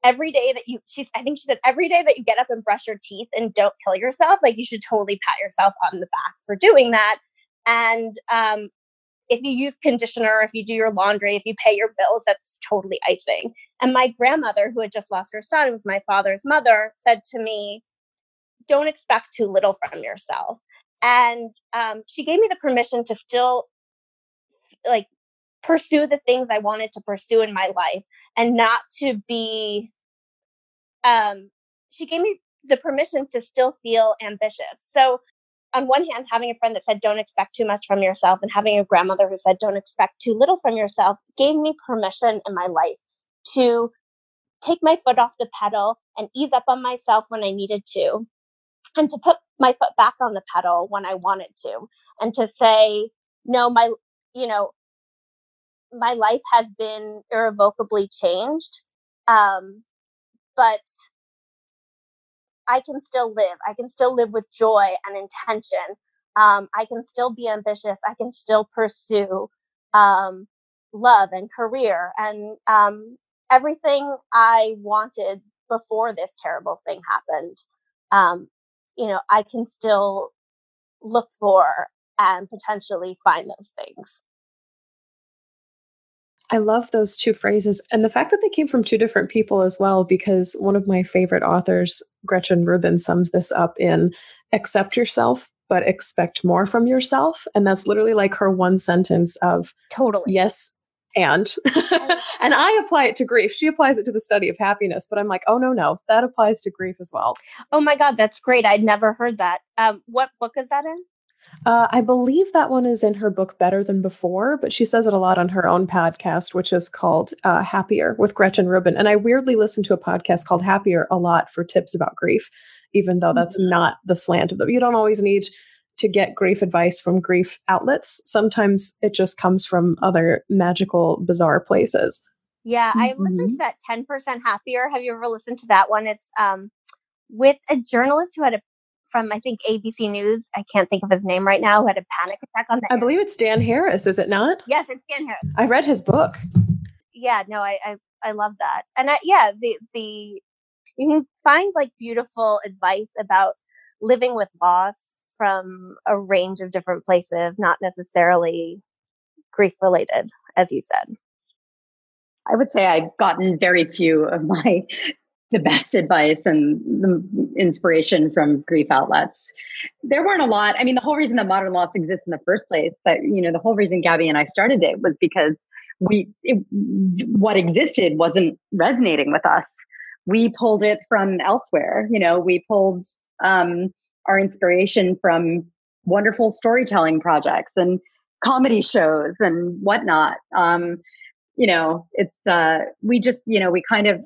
every day that you, she, I think she said, every day that you get up and brush your teeth and don't kill yourself, like you should totally pat yourself on the back for doing that. And um, if you use conditioner, if you do your laundry, if you pay your bills, that's totally icing. And my grandmother, who had just lost her son, was my father's mother, said to me, "Don't expect too little from yourself." And um, she gave me the permission to still like pursue the things I wanted to pursue in my life and not to be um she gave me the permission to still feel ambitious. So on one hand having a friend that said don't expect too much from yourself and having a grandmother who said don't expect too little from yourself gave me permission in my life to take my foot off the pedal and ease up on myself when I needed to and to put my foot back on the pedal when I wanted to and to say no my you know, my life has been irrevocably changed. Um, but I can still live. I can still live with joy and intention. Um, I can still be ambitious. I can still pursue um, love and career and um, everything I wanted before this terrible thing happened. Um, you know, I can still look for and potentially find those things. I love those two phrases and the fact that they came from two different people as well, because one of my favorite authors, Gretchen Rubin, sums this up in accept yourself, but expect more from yourself. And that's literally like her one sentence of totally. Yes, and and I apply it to grief. She applies it to the study of happiness, but I'm like, oh no, no, that applies to grief as well. Oh my god, that's great! I'd never heard that. Um, what book is that in? Uh, I believe that one is in her book Better Than Before, but she says it a lot on her own podcast, which is called uh, Happier with Gretchen Rubin. And I weirdly listen to a podcast called Happier a lot for tips about grief, even though that's mm-hmm. not the slant of them. You don't always need to get grief advice from grief outlets. Sometimes it just comes from other magical, bizarre places. Yeah, I mm-hmm. listened to that 10% Happier. Have you ever listened to that one? It's um, with a journalist who had a from I think ABC News. I can't think of his name right now. Who had a panic attack on the. I air. believe it's Dan Harris. Is it not? Yes, it's Dan Harris. I read his book. Yeah, no, I I, I love that, and I, yeah, the the you can find like beautiful advice about living with loss from a range of different places, not necessarily grief related, as you said. I would say I've gotten very few of my the best advice and the inspiration from grief outlets. There weren't a lot. I mean, the whole reason that modern loss exists in the first place, that you know, the whole reason Gabby and I started it was because we it, what existed wasn't resonating with us. We pulled it from elsewhere. You know, we pulled um, our inspiration from wonderful storytelling projects and comedy shows and whatnot. Um, you know, it's uh, we just you know we kind of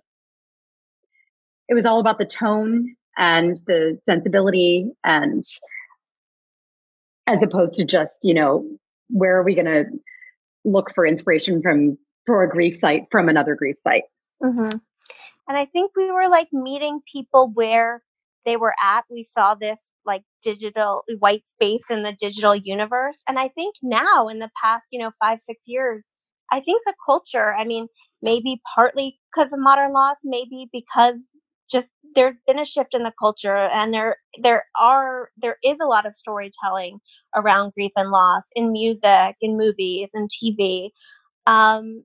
it was all about the tone and the sensibility and as opposed to just you know where are we going to look for inspiration from for a grief site from another grief site? Mm-hmm. and i think we were like meeting people where they were at. We saw this like digital white space in the digital universe. And i think now in the past you know five six years i think the culture i mean maybe partly because of modern loss maybe because just there's been a shift in the culture and there there are there is a lot of storytelling around grief and loss in music in movies and tv um,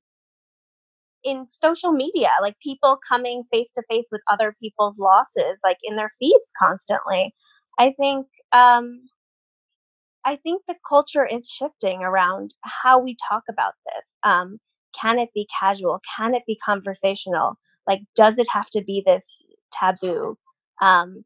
in social media like people coming face to face with other people's losses like in their feeds constantly. I think um, i think the culture is shifting around how we talk about this um, can it be casual? Can it be conversational? Like does it have to be this taboo? Um,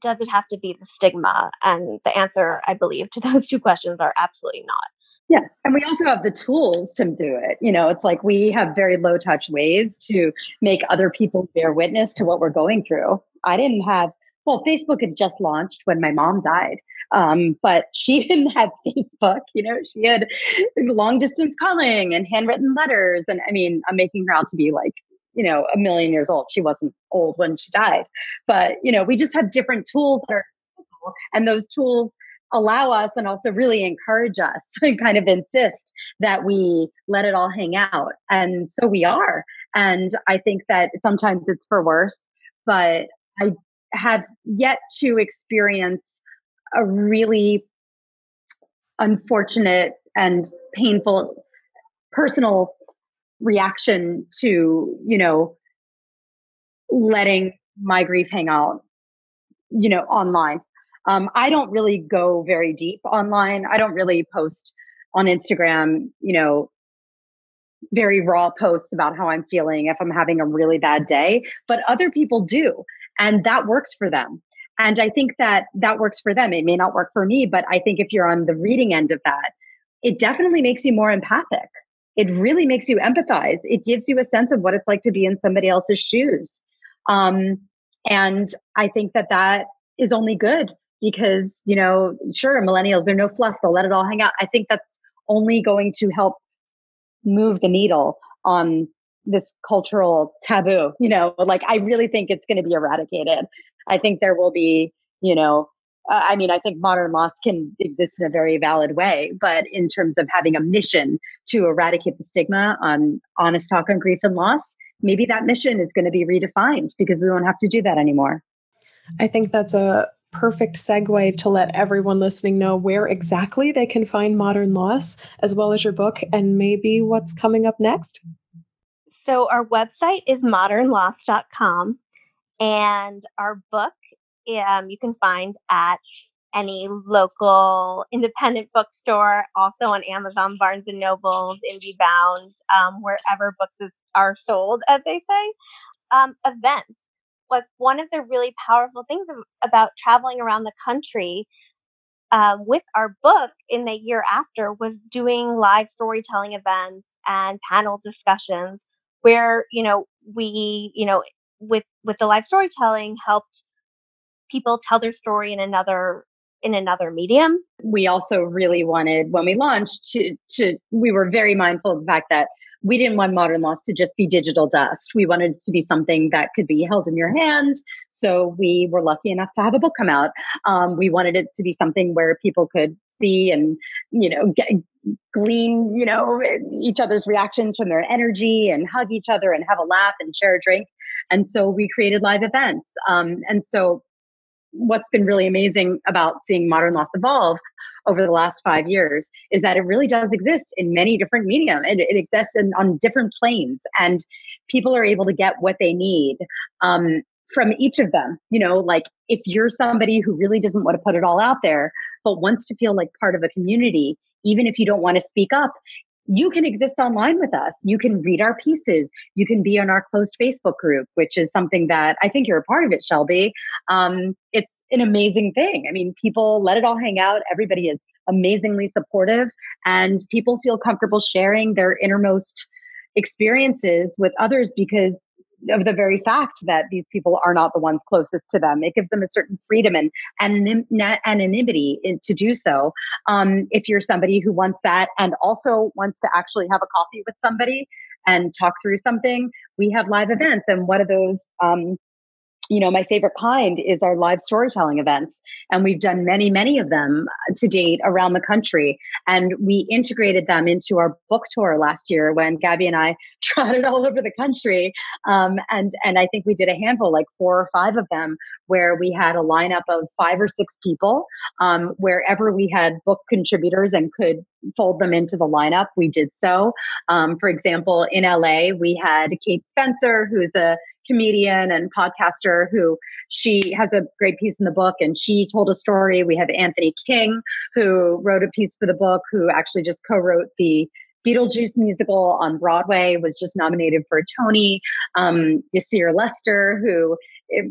does it have to be the stigma? And the answer, I believe, to those two questions are absolutely not. Yeah. And we also have the tools to do it. You know, it's like we have very low touch ways to make other people bear witness to what we're going through. I didn't have, well, Facebook had just launched when my mom died. Um, but she didn't have Facebook, you know, she had long distance calling and handwritten letters. And I mean, I'm making her out to be like you know, a million years old. She wasn't old when she died. But, you know, we just have different tools that are and those tools allow us and also really encourage us and kind of insist that we let it all hang out. And so we are. And I think that sometimes it's for worse, but I have yet to experience a really unfortunate and painful personal reaction to, you know, letting my grief hang out, you know, online. Um, I don't really go very deep online. I don't really post on Instagram, you know, very raw posts about how I'm feeling if I'm having a really bad day, but other people do. And that works for them. And I think that that works for them. It may not work for me, but I think if you're on the reading end of that, it definitely makes you more empathic it really makes you empathize. It gives you a sense of what it's like to be in somebody else's shoes. Um, and I think that that is only good because, you know, sure, millennials, they're no fluff. They'll let it all hang out. I think that's only going to help move the needle on this cultural taboo. You know, like I really think it's going to be eradicated. I think there will be, you know, uh, I mean, I think modern loss can exist in a very valid way, but in terms of having a mission to eradicate the stigma on honest talk on grief and loss, maybe that mission is going to be redefined because we won't have to do that anymore. I think that's a perfect segue to let everyone listening know where exactly they can find Modern Loss, as well as your book and maybe what's coming up next. So, our website is modernloss.com, and our book um, you can find at any local independent bookstore, also on Amazon, Barnes and Nobles, IndieBound, um, wherever books are sold, as they say. Um, events. Like one of the really powerful things about traveling around the country uh, with our book in the year after was doing live storytelling events and panel discussions where you know we you know with with the live storytelling helped people tell their story in another in another medium. We also really wanted when we launched to to we were very mindful of the fact that we didn't want modern loss to just be digital dust. We wanted it to be something that could be held in your hand. So we were lucky enough to have a book come out. Um, we wanted it to be something where people could see and you know get, glean you know each other's reactions from their energy and hug each other and have a laugh and share a drink and so we created live events um, and so what's been really amazing about seeing modern loss evolve over the last five years is that it really does exist in many different medium and it exists in, on different planes and people are able to get what they need um, from each of them. You know like if you're somebody who really doesn't want to put it all out there but wants to feel like part of a community even if you don't want to speak up you can exist online with us. You can read our pieces. You can be in our closed Facebook group, which is something that I think you're a part of it, Shelby. Um, it's an amazing thing. I mean, people let it all hang out. Everybody is amazingly supportive and people feel comfortable sharing their innermost experiences with others because of the very fact that these people are not the ones closest to them. It gives them a certain freedom and anonymity to do so. Um, if you're somebody who wants that and also wants to actually have a coffee with somebody and talk through something, we have live events. And one of those um, you know, my favorite kind is our live storytelling events. And we've done many, many of them to date around the country. And we integrated them into our book tour last year when Gabby and I trotted all over the country. Um, and, and I think we did a handful, like four or five of them, where we had a lineup of five or six people. Um, wherever we had book contributors and could fold them into the lineup, we did so. Um, for example, in LA, we had Kate Spencer, who's a comedian and podcaster who she has a great piece in the book and she told a story. We have Anthony King who wrote a piece for the book who actually just co-wrote the Beetlejuice musical on Broadway was just nominated for a Tony. Um, Yassir Lester, who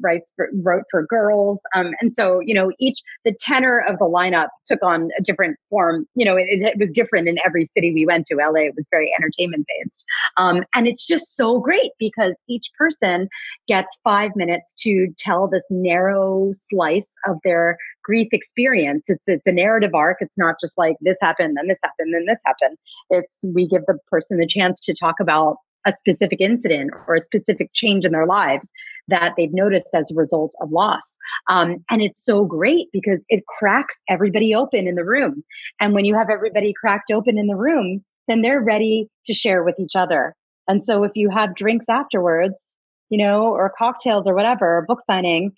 writes for, wrote for girls. Um, and so, you know, each, the tenor of the lineup took on a different form. You know, it, it was different in every city we went to. LA, it was very entertainment based. Um, and it's just so great because each person gets five minutes to tell this narrow slice of their grief experience. It's it's a narrative arc. It's not just like this happened, then this happened, then this happened. It's we give the person the chance to talk about a specific incident or a specific change in their lives that they've noticed as a result of loss. Um, and it's so great because it cracks everybody open in the room. And when you have everybody cracked open in the room, then they're ready to share with each other. And so if you have drinks afterwards, you know, or cocktails or whatever, book signing,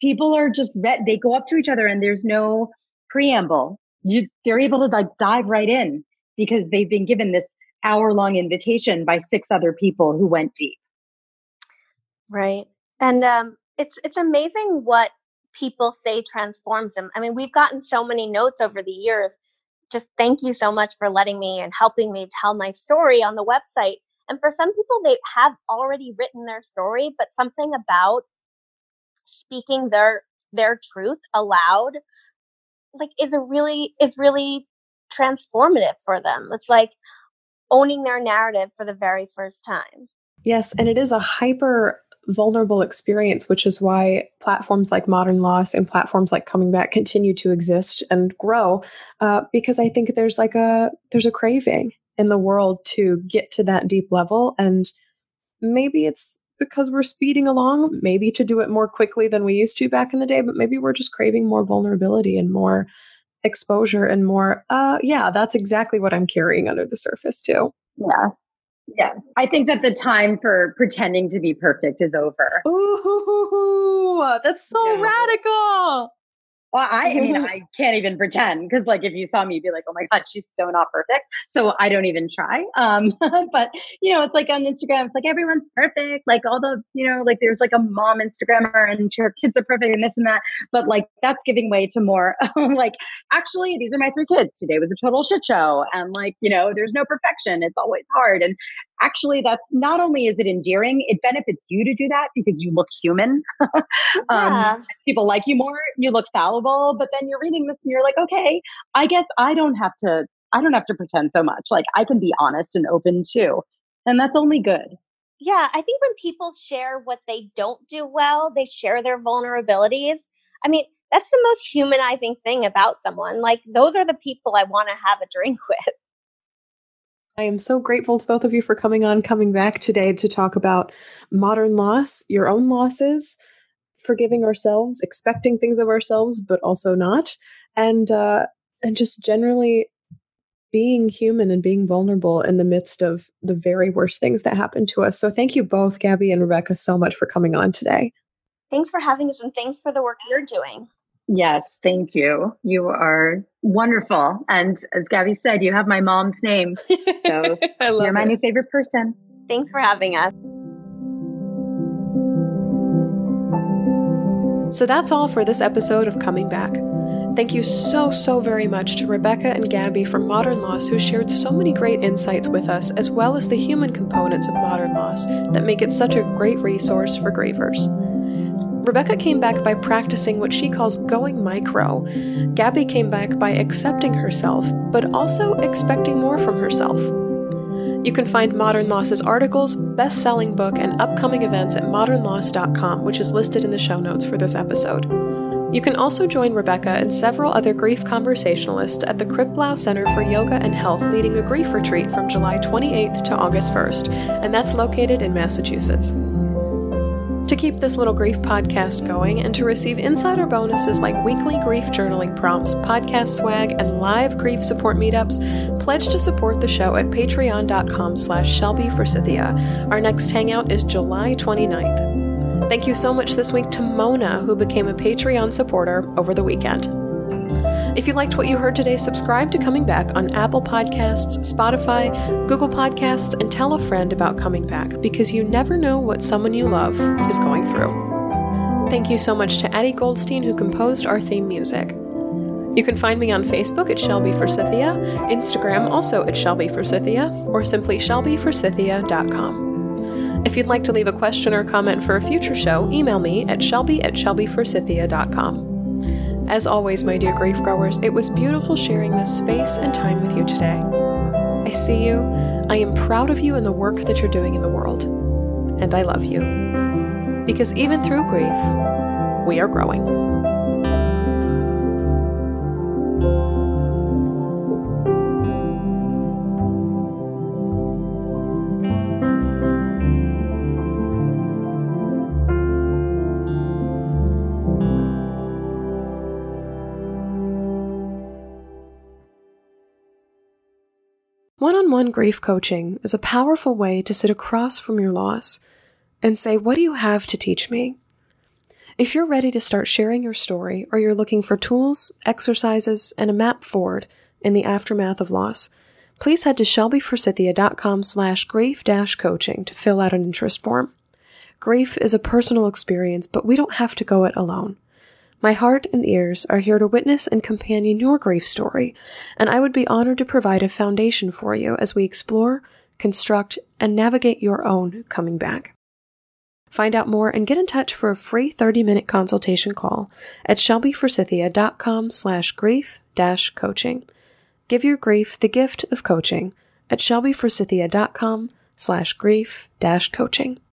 people are just re- they go up to each other and there's no preamble. You they're able to like dive right in because they've been given this hour long invitation by six other people who went deep. Right. And um, it's it's amazing what people say transforms them. I mean, we've gotten so many notes over the years. Just thank you so much for letting me and helping me tell my story on the website. And for some people, they have already written their story, but something about speaking their their truth aloud, like, is a really is really transformative for them. It's like owning their narrative for the very first time. Yes, and it is a hyper vulnerable experience, which is why platforms like Modern Loss and platforms like Coming Back continue to exist and grow. Uh, because I think there's like a there's a craving in the world to get to that deep level, and maybe it's because we're speeding along, maybe to do it more quickly than we used to back in the day, but maybe we're just craving more vulnerability and more exposure and more. Uh, yeah, that's exactly what I'm carrying under the surface too. Yeah, yeah, I think that the time for pretending to be perfect is over. Ooh, that's so yeah. radical. Well, I, I mean, I can't even pretend because, like, if you saw me, you'd be like, "Oh my god, she's so not perfect." So I don't even try. Um, but you know, it's like on Instagram, it's like everyone's perfect. Like all the, you know, like there's like a mom Instagrammer and her kids are perfect and this and that. But like that's giving way to more like, actually, these are my three kids. Today was a total shit show, and like, you know, there's no perfection. It's always hard. And actually, that's not only is it endearing, it benefits you to do that because you look human. um, yeah. People like you more. You look fallible. But then you're reading this and you're like, okay, I guess I don't have to I don't have to pretend so much. Like I can be honest and open too. And that's only good. Yeah, I think when people share what they don't do well, they share their vulnerabilities. I mean, that's the most humanizing thing about someone. Like those are the people I want to have a drink with. I am so grateful to both of you for coming on, coming back today to talk about modern loss, your own losses, forgiving ourselves, expecting things of ourselves, but also not, and uh, and just generally being human and being vulnerable in the midst of the very worst things that happen to us. So thank you both, Gabby and Rebecca, so much for coming on today. Thanks for having us and thanks for the work you're doing. Yes, thank you. You are wonderful. And as Gabby said, you have my mom's name. So you're my it. new favorite person. Thanks for having us. So that's all for this episode of Coming Back. Thank you so, so very much to Rebecca and Gabby from Modern Loss who shared so many great insights with us, as well as the human components of modern loss that make it such a great resource for grievers. Rebecca came back by practicing what she calls going micro. Gabby came back by accepting herself, but also expecting more from herself. You can find Modern Loss's articles, best selling book, and upcoming events at modernloss.com, which is listed in the show notes for this episode. You can also join Rebecca and several other grief conversationalists at the Kripalu Center for Yoga and Health leading a grief retreat from July 28th to August 1st, and that's located in Massachusetts. To keep this little grief podcast going and to receive insider bonuses like weekly grief journaling prompts, podcast swag, and live grief support meetups, pledge to support the show at patreon.com slash Shelby Our next hangout is July 29th. Thank you so much this week to Mona, who became a Patreon supporter over the weekend. If you liked what you heard today, subscribe to Coming Back on Apple Podcasts, Spotify, Google Podcasts, and tell a friend about Coming Back because you never know what someone you love is going through. Thank you so much to Addie Goldstein, who composed our theme music. You can find me on Facebook at Shelby for Forsythia, Instagram also at Shelby for Forsythia, or simply shelbyforsythia.com. If you'd like to leave a question or comment for a future show, email me at shelby at shelbyforsythia.com. As always, my dear grief growers, it was beautiful sharing this space and time with you today. I see you, I am proud of you and the work that you're doing in the world, and I love you. Because even through grief, we are growing. One grief coaching is a powerful way to sit across from your loss and say, What do you have to teach me? If you're ready to start sharing your story or you're looking for tools, exercises, and a map forward in the aftermath of loss, please head to shelbyforsythia.com slash grief dash coaching to fill out an interest form. Grief is a personal experience, but we don't have to go it alone. My heart and ears are here to witness and companion your grief story, and I would be honored to provide a foundation for you as we explore, construct, and navigate your own coming back. Find out more and get in touch for a free 30-minute consultation call at shelbyforsythia.com slash grief dash coaching. Give your grief the gift of coaching at shelbyforsythia.com slash grief dash coaching.